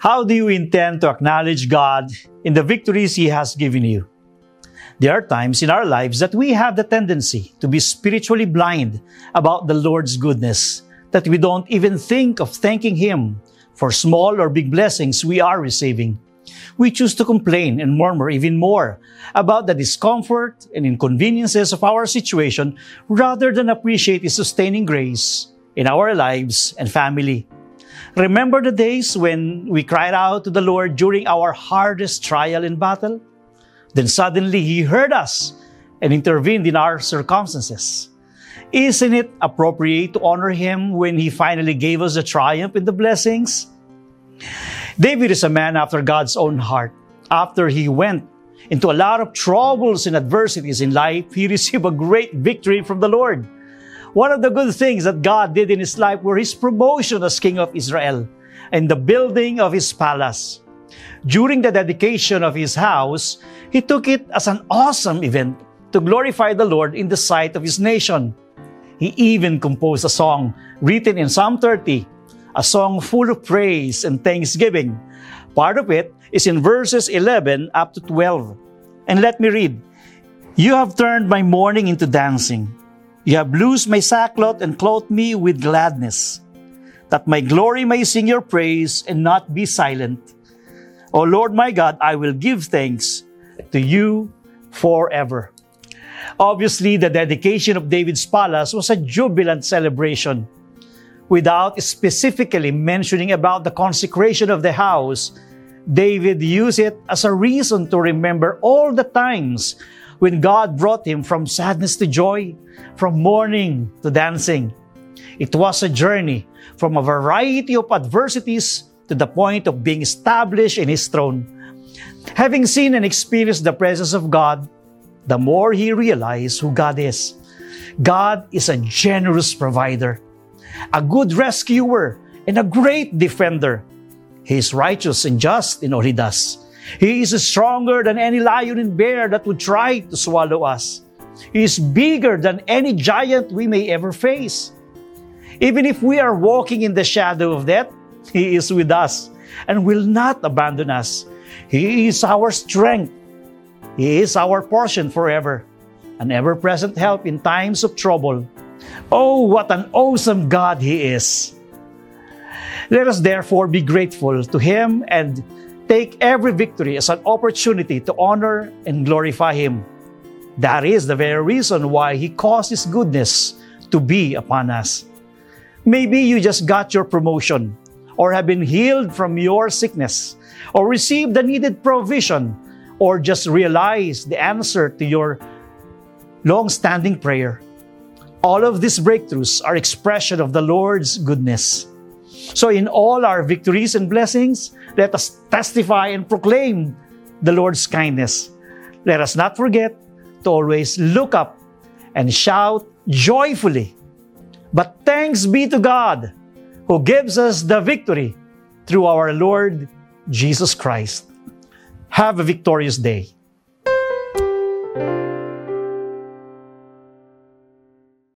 How do you intend to acknowledge God in the victories He has given you? There are times in our lives that we have the tendency to be spiritually blind about the Lord's goodness, that we don't even think of thanking Him for small or big blessings we are receiving. We choose to complain and murmur even more about the discomfort and inconveniences of our situation rather than appreciate His sustaining grace in our lives and family. Remember the days when we cried out to the Lord during our hardest trial and battle? Then suddenly He heard us and intervened in our circumstances. Isn't it appropriate to honor Him when He finally gave us the triumph and the blessings? David is a man after God's own heart. After he went into a lot of troubles and adversities in life, he received a great victory from the Lord. One of the good things that God did in his life were his promotion as king of Israel and the building of his palace. During the dedication of his house, he took it as an awesome event to glorify the Lord in the sight of his nation. He even composed a song written in Psalm 30, a song full of praise and thanksgiving. Part of it is in verses 11 up to 12. And let me read You have turned my mourning into dancing. You have loosed my sackcloth and clothed me with gladness, that my glory may sing your praise and not be silent. O Lord my God, I will give thanks to you forever. Obviously, the dedication of David's palace was a jubilant celebration. Without specifically mentioning about the consecration of the house, David used it as a reason to remember all the times when God brought him from sadness to joy, from mourning to dancing. It was a journey from a variety of adversities to the point of being established in his throne. Having seen and experienced the presence of God, the more he realized who God is. God is a generous provider, a good rescuer, and a great defender. He is righteous and just in all he does. He is stronger than any lion and bear that would try to swallow us. He is bigger than any giant we may ever face. Even if we are walking in the shadow of death, He is with us and will not abandon us. He is our strength. He is our portion forever, an ever present help in times of trouble. Oh, what an awesome God He is! Let us therefore be grateful to Him and take every victory as an opportunity to honor and glorify Him. That is the very reason why He caused His goodness to be upon us. Maybe you just got your promotion, or have been healed from your sickness, or received the needed provision, or just realized the answer to your long standing prayer. All of these breakthroughs are expression of the Lord's goodness. So, in all our victories and blessings, let us testify and proclaim the Lord's kindness. Let us not forget to always look up and shout joyfully. But thanks be to God who gives us the victory through our Lord Jesus Christ. Have a victorious day.